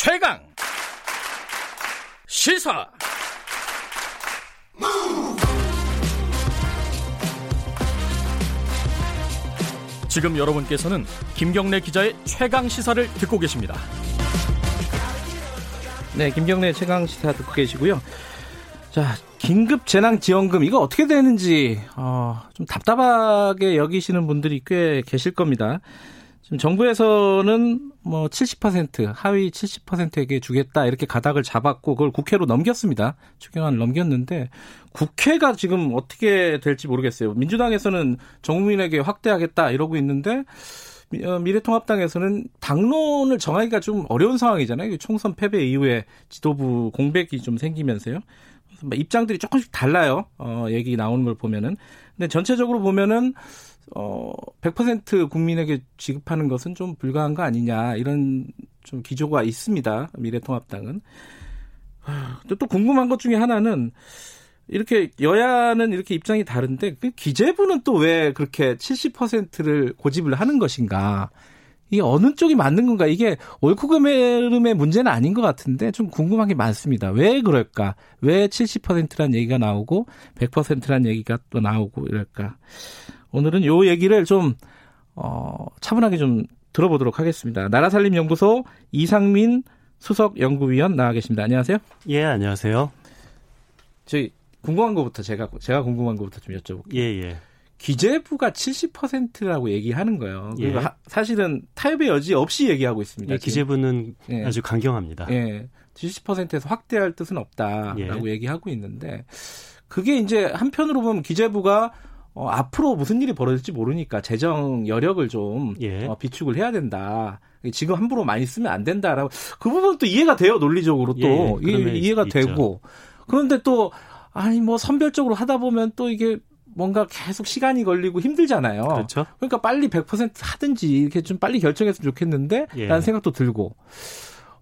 최강 시사 지금 여러분께서는 김경래 기자의 최강 시사를 듣고 계십니다. 네, 김경래 최강 시사 듣고 계시고요. 자, 긴급 재난 지원금 이거 어떻게 되는지 어, 좀 답답하게 여기시는 분들이 꽤 계실 겁니다. 지금 정부에서는 뭐 70% 하위 70%에게 주겠다 이렇게 가닥을 잡았고 그걸 국회로 넘겼습니다. 추경안을 넘겼는데 국회가 지금 어떻게 될지 모르겠어요. 민주당에서는 정부민에게 확대하겠다 이러고 있는데 어, 미래통합당에서는 당론을 정하기가 좀 어려운 상황이잖아요. 총선 패배 이후에 지도부 공백이 좀 생기면서요. 뭐 입장들이 조금씩 달라요. 어, 얘기 나오는 걸 보면은. 근데 전체적으로 보면은 어, 100% 국민에게 지급하는 것은 좀 불가한 거 아니냐 이런 좀 기조가 있습니다. 미래통합당은. 또 궁금한 것 중에 하나는 이렇게 여야는 이렇게 입장이 다른데 그 기재부는 또 왜 그렇게 70%를 고집을 하는 것인가? 이게 어느 쪽이 맞는 건가? 이게 옳고 그름의 문제는 아닌 것 같은데 좀 궁금한 게 많습니다. 왜 그럴까? 왜 70%란 얘기가 나오고 100%란 얘기가 또 나오고 이럴까? 오늘은 요 얘기를 좀 어, 차분하게 좀 들어보도록 하겠습니다. 나라살림연구소 이상민 수석 연구위원 나와 계십니다. 안녕하세요. 예, 안녕하세요. 저희 궁금한 것부터 제가 제가 궁금한 것부터 좀 여쭤볼게요. 예, 예. 기재부가 70%라고 얘기하는 거예요. 예. 그리고 하, 사실은 타협의 여지 없이 얘기하고 있습니다. 예, 기재부는 예. 아주 강경합니다. 예. 70%에서 확대할 뜻은 없다라고 예. 얘기하고 있는데 그게 이제 한편으로 보면 기재부가 어, 앞으로 무슨 일이 벌어질지 모르니까 재정 여력을 좀 예. 어, 비축을 해야 된다. 지금 함부로 많이 쓰면 안 된다라고 그 부분도 이해가 돼요 논리적으로 또 예, 이해가 있죠. 되고 그런데 또 아니 뭐 선별적으로 하다 보면 또 이게 뭔가 계속 시간이 걸리고 힘들잖아요. 그렇죠. 그러니까 빨리 100% 하든지 이렇게 좀 빨리 결정했으면 좋겠는데 예. 라는 생각도 들고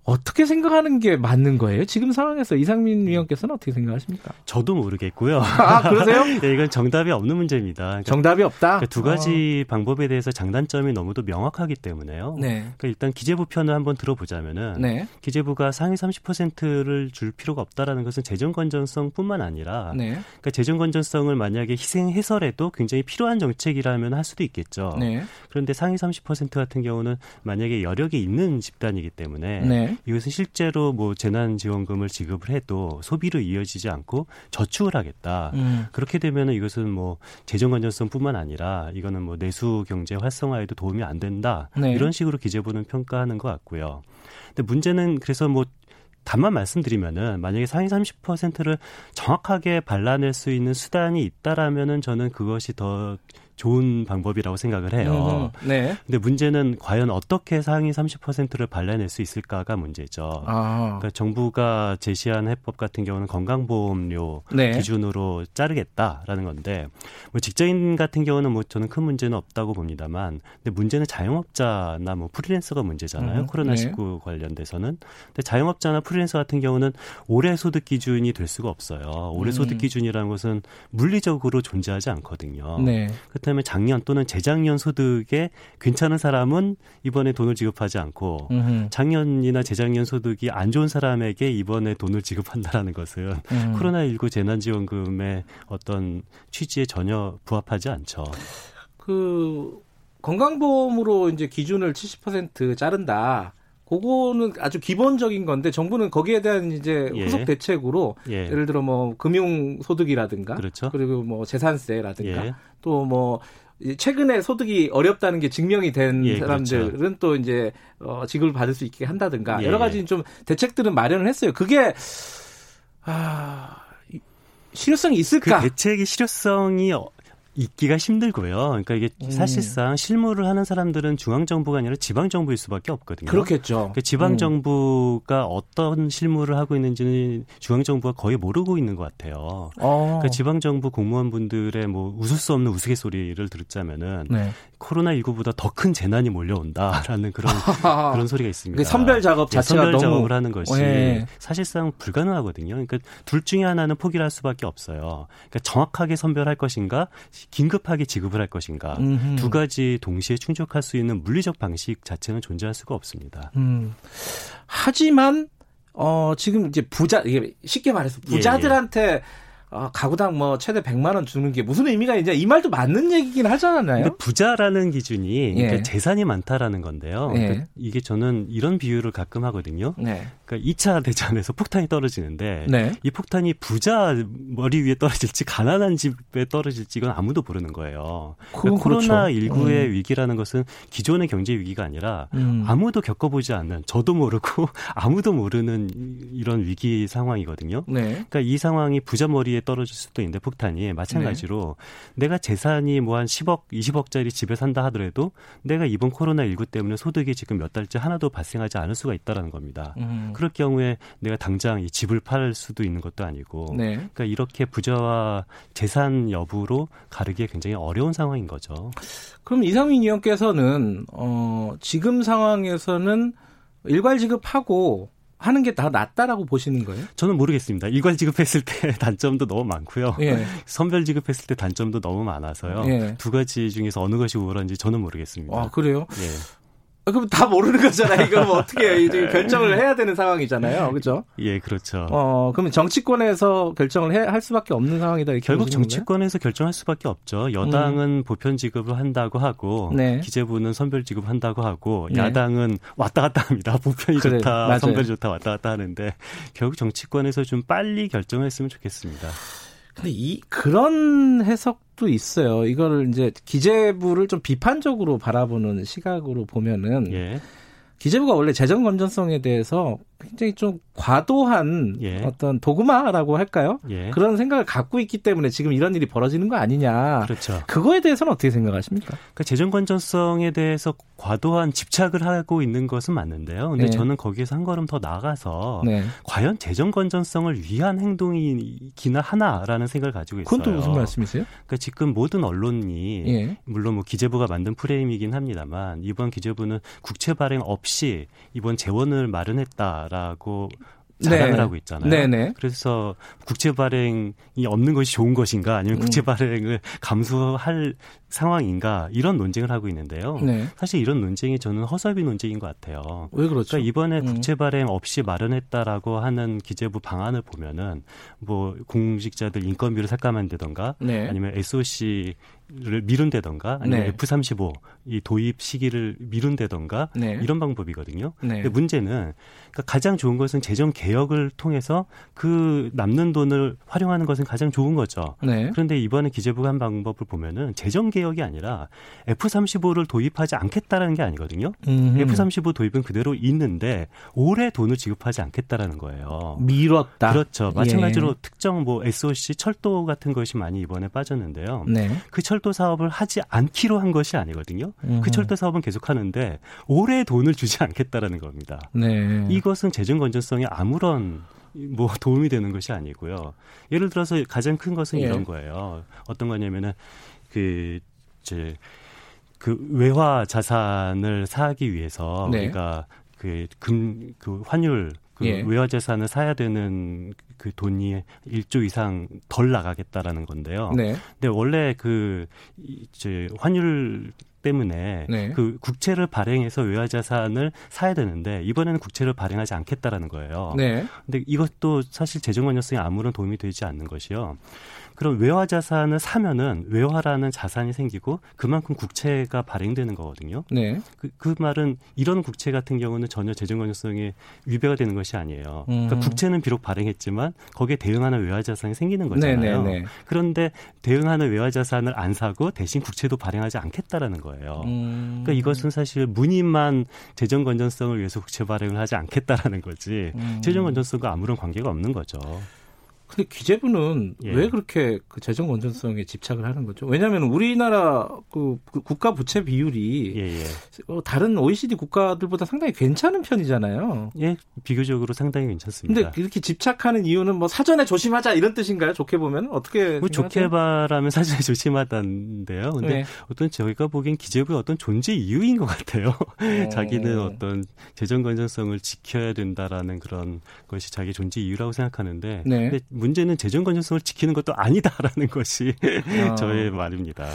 어떻게 생각하는 게 맞는 거예요? 지금 상황에서 이상민 위원께서는 어떻게 생각하십니까? 저도 모르겠고요. 아, 그러세요? 네, 이건 정답이 없는 문제입니다. 그러니까 정답이 없다? 그러니까 두 가지 어. 방법에 대해서 장단점이 너무도 명확하기 때문에요. 네. 그러니까 일단 기재부 편을 한번 들어보자면은 네. 기재부가 상위 30%를 줄 필요가 없다라는 것은 재정 건전성뿐만 아니라 네. 그러니까 재정 건전성을 만약에 희생해서라도 굉장히 필요한 정책이라면 할 수도 있겠죠. 네. 그런데 상위 30% 같은 경우는 만약에 여력이 있는 집단이기 때문에 네. 이것은 실제로 뭐 재난지원금을 지급을 해도 소비로 이어지지 않고 저축을 하겠다. 음. 그렇게 되면 이것은 뭐 재정 건전성뿐만 아니라 이거는 뭐 내수 경제 활성화에도 도움이 안 된다. 네. 이런 식으로 기재부는 평가하는 것 같고요. 근데 문제는 그래서 뭐 다만 말씀드리면은 만약에 상위 30%를 정확하게 발라낼 수 있는 수단이 있다라면은 저는 그것이 더 좋은 방법이라고 생각을 해요. 음, 네. 근데 문제는 과연 어떻게 상위 30%를 발라낼 수 있을까가 문제죠. 아. 그러니까 정부가 제시한 해법 같은 경우는 건강보험료 네. 기준으로 자르겠다라는 건데 뭐 직장인 같은 경우는 뭐 저는 큰 문제는 없다고 봅니다만 근데 문제는 자영업자나 뭐 프리랜서가 문제잖아요. 음, 코로나 19 네. 관련돼서는. 근데 자영업자나 프리랜서 같은 경우는 올해 소득 기준이 될 수가 없어요. 올해 음. 소득 기준이라는 것은 물리적으로 존재하지 않거든요. 네. 그렇다면 작년 또는 재작년 소득에 괜찮은 사람은 이번에 돈을 지급하지 않고 음흠. 작년이나 재작년 소득이 안 좋은 사람에게 이번에 돈을 지급한다라는 것은 음. 코로나19 재난지원금의 어떤 취지에 전혀 부합하지 않죠. 그 건강보험으로 이제 기준을 70% 자른다. 그거는 아주 기본적인 건데 정부는 거기에 대한 이제 예. 후속 대책으로 예. 를 들어 뭐 금융 소득이라든가 그렇죠. 그리고 뭐 재산세라든가 예. 또뭐 최근에 소득이 어렵다는 게 증명이 된 예, 사람들은 그렇죠. 또 이제 어 지급을 받을 수 있게 한다든가 예. 여러 가지 좀 대책들은 마련을 했어요. 그게 아 실효성이 있을까? 그 대책의 실효성이 있기가 힘들고요. 그러니까 이게 음. 사실상 실무를 하는 사람들은 중앙 정부가 아니라 지방 정부일 수밖에 없거든요. 그렇겠죠. 그러니까 지방 음. 정부가 어떤 실무를 하고 있는지는 중앙 정부가 거의 모르고 있는 것 같아요. 어. 그러니까 지방 정부 공무원분들의 뭐 웃을 수 없는 우스갯소리를 들었자면은 네. 코로나19보다 더 큰 재난이 몰려온다라는 그런 그런 소리가 있습니다. 선별 작업 네, 자체가 선별 너무... 작업을 하는 것이 네. 사실상 불가능하거든요. 그러니까 둘 중에 하나는 포기를 할 수밖에 없어요. 그러니까 정확하게 선별할 것인가, 긴급하게 지급을 할 것인가 음흠. 두 가지 동시에 충족할 수 있는 물리적 방식 자체는 존재할 수가 없습니다. 음. 하지만 어 지금 이제 부자 이게 쉽게 말해서 부자들한테 예, 예. 아, 가구당 뭐 최대 100만 원 주는 게 무슨 의미가 이제 이 말도 맞는 얘기긴 하잖아요. 부자라는 기준이 예. 재산이 많다라는 건데요. 예. 그러니까 이게 저는 이런 비유를 가끔 하거든요. 네. 그러니까 2차 대전에서 폭탄이 떨어지는데 네. 이 폭탄이 부자 머리 위에 떨어질지 가난한 집에 떨어질지 이건 아무도 모르는 거예요. 그러니까 코로나 19의 음. 위기라는 것은 기존의 경제 위기가 아니라 음. 아무도 겪어보지 않는 저도 모르고 아무도 모르는 이런 위기 상황이거든요. 네. 그러니까 이 상황이 부자 머리에 떨어질 수도 있는데 폭탄이 마찬가지로 네. 내가 재산이 뭐 한 10억, 20억짜리 집에 산다 하더라도 내가 이번 코로나 19 때문에 소득이 지금 몇 달째 하나도 발생하지 않을 수가 있다라는 겁니다. 음. 그럴 경우에 내가 당장 이 집을 팔 수도 있는 것도 아니고 네. 그러니까 이렇게 부자와 재산 여부로 가르기 굉장히 어려운 상황인 거죠. 그럼 이상민 의원께서는 어 지금 상황에서는 일괄 지급하고 하는 게더 낫다라고 보시는 거예요? 저는 모르겠습니다. 일괄 지급했을 때 단점도 너무 많고요. 예. 선별 지급했을 때 단점도 너무 많아서요. 예. 두 가지 중에서 어느 것이 우월한지 저는 모르겠습니다. 아, 그래요? 예. 아, 그럼 다 모르는 거잖아요. 이거 뭐 어떻게 이제 결정을 해야 되는 상황이잖아요. 그렇죠? 예, 그렇죠. 어, 그러면 정치권에서 결정을 해, 할 수밖에 없는 상황이다. 결국 정치권에서 결정할 수밖에 없죠. 여당은 음. 보편 지급을 한다고 하고 네. 기재부는 선별 지급을 한다고 하고 네. 야당은 왔다 갔다 합니다. 보편이 그래, 좋다, 맞아요. 선별 좋다 왔다 갔다 하는데 결국 정치권에서 좀 빨리 결정했으면 좋겠습니다. 근데 이 그런 해석도 있어요. 이거를 이제 기재부를 좀 비판적으로 바라보는 시각으로 보면은 예. 기재부가 원래 재정 건전성에 대해서 굉장히 좀 과도한 예. 어떤 도구마라고 할까요? 예. 그런 생각을 갖고 있기 때문에 지금 이런 일이 벌어지는 거 아니냐. 그렇죠. 그거에 대해서는 어떻게 생각하십니까? 그러니까 재정 건전성에 대해서 과도한 집착을 하고 있는 것은 맞는데요. 근데 네. 저는 거기에서 한 걸음 더 나가서 네. 과연 재정 건전성을 위한 행동이기나 하나라는 생각을 가지고 있어요. 그건 또 무슨 말씀이세요? 그러니까 지금 모든 언론이 예. 물론 뭐 기재부가 만든 프레임이긴 합니다만 이번 기재부는 국채 발행 없이 이번 재원을 마련했다 라고 자랑을 네. 하고 있잖아요. 네네. 그래서 국채 발행이 없는 것이 좋은 것인가 아니면 국채 음. 발행을 감수할 상황인가 이런 논쟁을 하고 있는데요. 네. 사실 이런 논쟁이 저는 허섭이 논쟁인 것 같아요. 왜 그렇죠? 그러니까 이번에 음. 국채 발행 없이 마련했다라고 하는 기재부 방안을 보면은 뭐 공직자들 인건비를 삭감한다던가 네. 아니면 SOC 를 미룬다던가 아니면 네. F35 이 도입 시기를 미룬다던가 네. 이런 방법이거든요. 네. 근데 문제는 그러니까 가장 좋은 것은 재정 개혁을 통해서 그 남는 돈을 활용하는 것은 가장 좋은 거죠. 네. 그런데 이번에 기재부가 한 방법을 보면은 재정 개혁이 아니라 F35를 도입하지 않겠다라는 게 아니거든요. 음흠. F35 도입은 그대로 있는데 올해 돈을 지급하지 않겠다라는 거예요. 미뤘다. 그렇죠. 마찬가지로 예. 특정 뭐 SOC 철도 같은 것이 많이 이번에 빠졌는데요. 네. 그 철도 사업을 하지 않기로 한 것이 아니거든요. 음흠. 그 철도 사업은 계속 하는데 올해 돈을 주지 않겠다라는 겁니다. 네. 이것은 재정 건전성에 아무런 뭐 도움이 되는 것이 아니고요. 예를 들어서 가장 큰 것은 예. 이런 거예요. 어떤 거냐면은 그 이제 그 외화 자산을 사기 위해서 네. 우리가 그 금그 그 환율 그 예. 외화 자산을 사야 되는 그 돈이 1조 이상 덜 나가겠다라는 건데요. 네. 근데 원래 그 이제 환율 때문에 네. 그 국채를 발행해서 외화 자산을 사야 되는데 이번에는 국채를 발행하지 않겠다라는 거예요. 네. 근데 이것도 사실 재정 건전성에 아무런 도움이 되지 않는 것이요. 그럼 외화 자산을 사면은 외화라는 자산이 생기고 그만큼 국채가 발행되는 거거든요. 네. 그, 그 말은 이런 국채 같은 경우는 전혀 재정 건전성에 위배가 되는 것이 아니에요. 그러니까 음. 그러니까 국채는 비록 발행했지만 거기에 대응하는 외화 자산이 생기는 거잖아요. 네네네. 네, 네. 그런데 대응하는 외화 자산을 안 사고 대신 국채도 발행하지 않겠다라는 거예요. 음. 그러니까 이것은 사실 문인만 재정 건전성을 위해서 국채 발행을 하지 않겠다라는 거지 음. 재정 건전성과 아무런 관계가 없는 거죠. 근데 기재부는 예. 왜 그렇게 그 재정 건전성에 집착을 하는 거죠? 왜냐하면 우리나라 그, 그 국가 부채 비율이 예, 예. 어, 다른 OECD 국가들보다 상당히 괜찮은 편이잖아요. 예, 비교적으로 상당히 괜찮습니다. 근데 이렇게 집착하는 이유는 뭐 사전에 조심하자 이런 뜻인가요? 좋게 보면 어떻게? 뭐 좋게 말하면 사전에 조심하다는데요. 근데 네. 어떤 저희가 보기엔 기재부의 어떤 존재 이유인 것 같아요. 어... 자기는 어떤 재정 건전성을 지켜야 된다라는 그런 것이 자기 존재 이유라고 생각하는데. 네. 문제는 재정 건전성을 지키는 것도 아니다라는 것이 아. 저의 말입니다.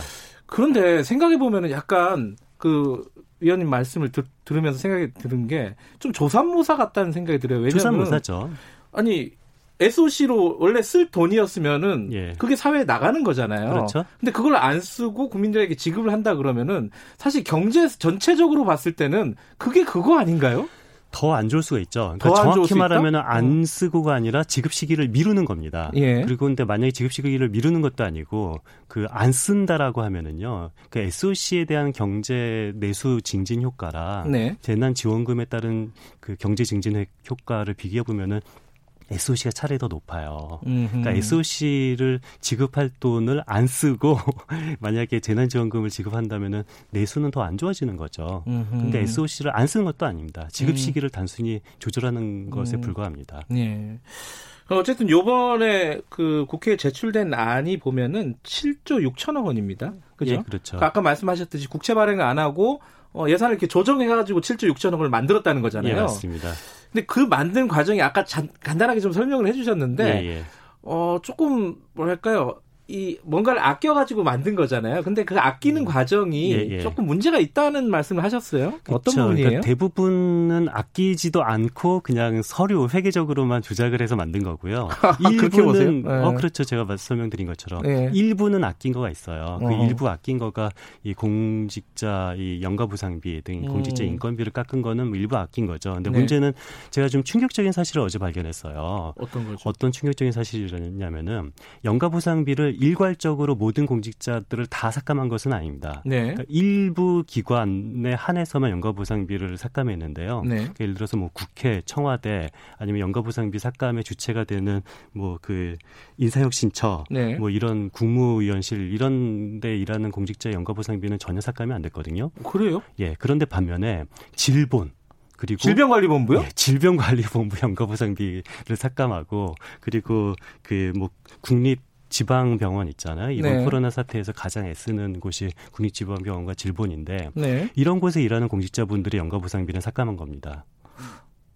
그런데 생각해 보면은 약간 그 위원님 말씀을 들, 으면서 생각이 드는 게 좀 조삼모사 같다는 생각이 들어요. 왜냐면 조삼모사죠. 아니 SOC로 원래 쓸 돈이었으면은 예. 그게 사회에 나가는 거잖아요. 그렇죠. 근데 그걸 안 쓰고 국민들에게 지급을 한다 그러면은 사실 경제 전체적으로 봤을 때는 그게 그거 아닌가요? 더 안 좋을 수가 있죠. 그러니까 정확히 말하면 안 어. 쓰고가 아니라 지급 시기를 미루는 겁니다. 예. 그리고 근데 만약에 지급 시기를 미루는 것도 아니고 그 안 쓴다라고 하면은요. 그 SOC에 대한 경제 내수 증진 효과라 네. 재난 지원금에 따른 그 경제 증진 효과를 비교해 보면은 SOC가 차라리 더 높아요. 음흠. 그러니까 SOC를 지급할 돈을 안 쓰고 만약에 재난지원금을 지급한다면은 내수는 더 안 좋아지는 거죠. 음흠. 근데 SOC를 안 쓰는 것도 아닙니다. 지급 음. 시기를 음. 단순히 조절하는 것에 음. 불과합니다. 예. 어쨌든 요번에 그 국회에 제출된 안이 보면은 7조 6천억 원입니다. 그죠? 예, 그렇죠. 그러니까 아까 말씀하셨듯이 국채 발행을 안 하고 어, 예산을 이렇게 조정해가지고 7조 6천억 원을 만들었다는 거잖아요. 예, 맞습니다. 근데 그 만든 과정이 아까 잔, 간단하게 좀 설명을 해주셨는데 예, 예. 어 조금 뭐랄까요 이 뭔가를 아껴 가지고 만든 거잖아요. 근데 그 아끼는 음. 과정이 예, 예. 조금 문제가 있다는 말씀을 하셨어요. 그쵸, 어떤 부분이에요? 그러니까 대부분은 아끼지도 않고 그냥 서류 회계적으로만 조작을 해서 만든 거고요. 일부는 네. 어 그렇죠. 제가 설명드린 것처럼 네. 일부는 아낀 거가 있어요. 그 어. 일부 아낀 거가 이 공직자 이 연가 보상비 등 음. 공직자 인건비를 깎은 거는 뭐 일부 아낀 거죠. 근데 네. 문제는 제가 좀 충격적인 사실을 어제 발견했어요. 어떤 거죠? 어떤 충격적인 사실이냐면은 연가 보상비를 일괄적으로 모든 공직자들을 다 삭감한 것은 아닙니다. 네. 그러니까 일부 기관에 한해서만 연가보상비를 삭감했는데요. 네. 그러니까 예를 들어서 뭐 국회, 청와대 아니면 연가보상비 삭감의 주체가 되는 뭐 그 인사혁신처, 네. 뭐 이런 국무위원실 이런 데 일하는 공직자 연가보상비는 전혀 삭감이 안 됐거든요. 그래요? 예. 그런데 반면에 질본 그리고 질병관리본부요? 예, 질병관리본부 연가보상비를 삭감하고 그리고 그 뭐 국립 지방 병원 있잖아요. 이번 네. 코로나 사태에서 가장 애쓰는 곳이 국립지방병원과 질본인데 네. 이런 곳에 일하는 공직자분들의 연가 보상비는 삭감한 겁니다.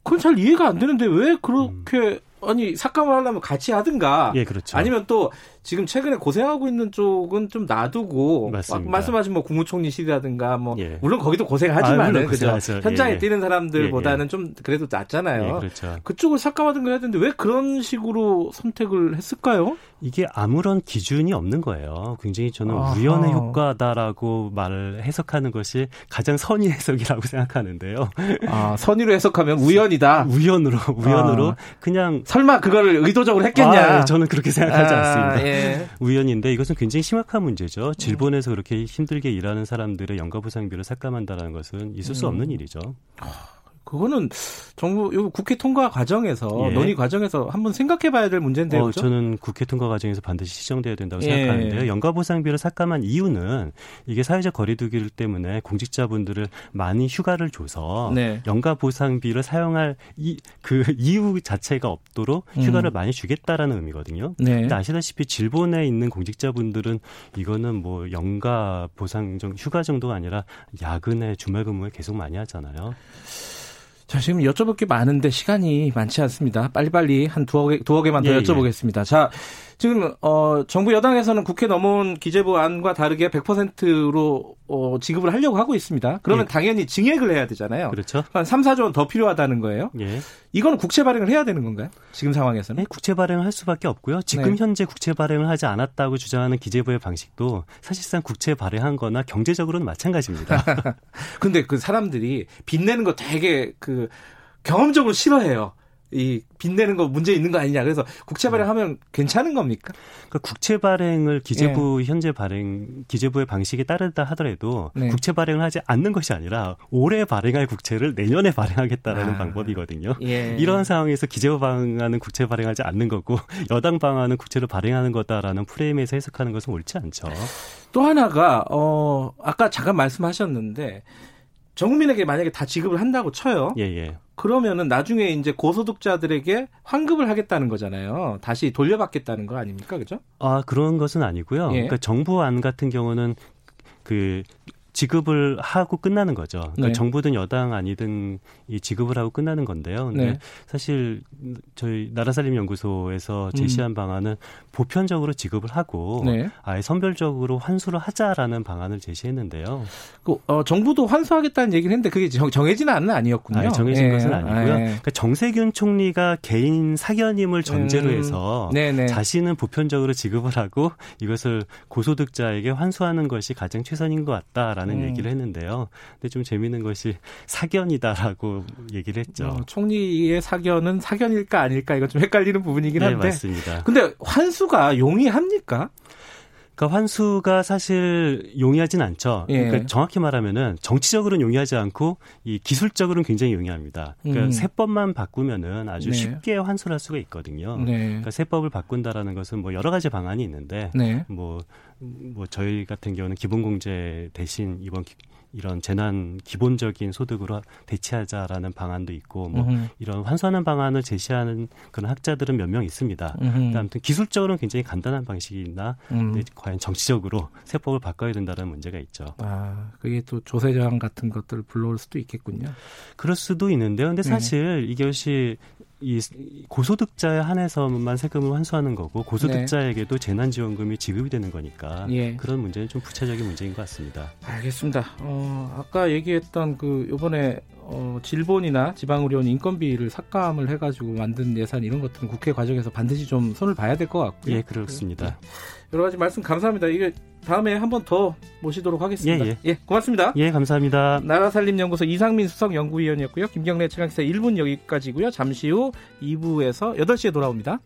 그건 잘 이해가 안 되는데 왜 그렇게 음. 아니 삭감을 하려면 같이 하든가 예, 그렇죠. 아니면 또 지금 최근에 고생하고 있는 쪽은 좀 놔두고. 말씀하신 뭐 국무총리실이라든가 뭐 예. 물론 거기도 고생하지만은 아, 그죠 현장에 예, 예. 뛰는 사람들보다는 예, 예. 좀 그래도 낫잖아요. 그렇죠. 그쪽을 삭감하든가 해야 되는데 왜 그런 식으로 선택을 했을까요? 이게 아무런 기준이 없는 거예요. 굉장히 저는 아하. 우연의 효과다라고 말을 해석하는 것이 가장 선의 해석이라고 생각하는데요. 아, 선의로 해석하면 우연이다. 우연으로 우연으로 아. 그냥 설마 그거를 의도적으로 했겠냐? 아, 저는 그렇게 생각하지 아, 않습니다. 예. 우연인데 이것은 굉장히 심각한 문제죠. 질본에서 그렇게 힘들게 일하는 사람들의 연가보상비를 삭감한다는 것은 있을 수 음. 없는 일이죠. 그거는 정부 국회 통과 과정에서 예. 논의 과정에서 한번 생각해 봐야 될 문제인데요. 어, 저는 국회 통과 과정에서 반드시 시정돼야 된다고 예. 생각하는데요. 연가 보상비를 삭감한 이유는 이게 사회적 거리두기 때문에 공직자분들을 많이 휴가를 줘서 네. 연가 보상비를 사용할 이, 그 이유 자체가 없도록 휴가를 음. 많이 주겠다라는 의미거든요. 네. 근데 아시다시피 질본에 있는 공직자분들은 이거는 뭐 연가 보상 정 휴가 정도가 아니라 야근에 주말 근무에 계속 많이 하잖아요. 자, 지금 여쭤볼 게 많은데 시간이 많지 않습니다. 빨리빨리 한 두어 개, 두어 개만 더 예, 예. 여쭤보겠습니다. 예. 자, 지금 어 정부 여당에서는 국회 넘어온 기재부 안과 다르게 100%로 어 지급을 하려고 하고 있습니다. 그러면 예. 당연히 증액을 해야 되잖아요. 그렇죠. 한 3, 4조 원 더 필요하다는 거예요. 예. 이거는 국채 발행을 해야 되는 건가요? 지금 상황에서는? 네, 국채 발행을 할 수밖에 없고요. 지금 네. 현재 국채 발행을 하지 않았다고 주장하는 기재부의 방식도 사실상 국채 발행한 거나 경제적으로는 마찬가지입니다. 근데 그 사람들이 빚내는 거 되게 그 경험적으로 싫어해요. 이 빚내는 거 문제 있는 거 아니냐. 그래서 국채 발행하면 괜찮은 겁니까? 그러니까 국채 발행을 기재부 예. 현재 발행 기재부의 방식에 따르다 하더라도 네. 국채 발행을 하지 않는 것이 아니라 올해 발행할 국채를 내년에 발행하겠다라는 아. 방법이거든요. 예. 이런 상황에서 기재부 방안은 국채 발행하지 않는 거고 여당 방안은 국채를 발행하는 거다라는 프레임에서 해석하는 것은 옳지 않죠. 또 하나가 어 아까 잠깐 말씀하셨는데 정국민에게 만약에 다 지급을 한다고 쳐요. 예, 예. 그러면은 나중에 이제 고소득자들에게 환급을 하겠다는 거잖아요. 다시 돌려받겠다는 거 아닙니까? 그죠? 아, 그런 것은 아니고요. 예. 그러니까 정부 안 같은 경우는 그 지급을 하고 끝나는 거죠. 그러니까 네. 정부든 여당 아니든 이 지급을 하고 끝나는 건데요. 근데 네. 사실 저희 나라살림연구소에서 제시한 음. 방안은 보편적으로 지급을 하고 네. 아예 선별적으로 환수를 하자라는 방안을 제시했는데요. 그, 어, 정부도 환수하겠다는 얘기를 했는데 그게 정, 해진 않은 아니었군요. 아니, 정해진 예. 것은 아니고요. 예. 그러니까 정세균 총리가 개인 사견임을 전제로 음. 해서 음. 자신은 보편적으로 지급을 하고 이것을 고소득자에게 환수하는 것이 가장 최선인 것 같다라는 라는 음. 얘기를 했는데요. 근데 좀 재미있는 것이 사견이다라고 얘기를 했죠. 어, 총리의 사견은 사견일까 아닐까 이거 좀 헷갈리는 부분이긴 네, 한데. 네, 맞습니다. 근데 환수가 용이합니까? 그러니까 환수가 사실 용이하진 않죠. 예. 그러니까 정확히 말하면은 정치적으로는 용이하지 않고 이 기술적으로는 굉장히 용이합니다. 그러니까 음. 세법만 바꾸면은 아주 네. 쉽게 환수를 할 수가 있거든요. 네. 그러니까 세법을 바꾼다라는 것은 뭐 여러 가지 방안이 있는데 네. 뭐 뭐 저희 같은 경우는 기본공제 대신 이번 기, 이런 재난 기본적인 소득으로 대체하자라는 방안도 있고 뭐 음흠. 이런 환수하는 방안을 제시하는 그런 학자들은 몇 명 있습니다. 아무튼 기술적으로는 굉장히 간단한 방식이나 음. 과연 정치적으로 세법을 바꿔야 된다는 문제가 있죠. 아, 그게 또 조세 저항 같은 것들을 불러올 수도 있겠군요. 그럴 수도 있는데요. 근데 네. 사실 네. 이것이 이 고소득자에 한해서만 세금을 환수하는 거고 고소득자에게도 네. 재난지원금이 지급이 되는 거니까 예. 그런 문제는 좀 부차적인 문제인 것 같습니다. 알겠습니다. 어, 아까 얘기했던 그 요번에 어, 질본이나 지방의료원 인건비를 삭감을 해가지고 만든 예산 이런 것들은 국회 과정에서 반드시 좀 손을 봐야 될 것 같고요. 예, 그렇습니다. 네. 여러 가지 말씀 감사합니다. 이게 다음에 한 번 더 모시도록 하겠습니다. 예, 예. 예, 고맙습니다. 예, 감사합니다. 나라살림연구소 이상민 수석 연구위원이었고요. 김경래 최강기사 1분 여기까지고요. 잠시 후 2부에서 8시에 돌아옵니다.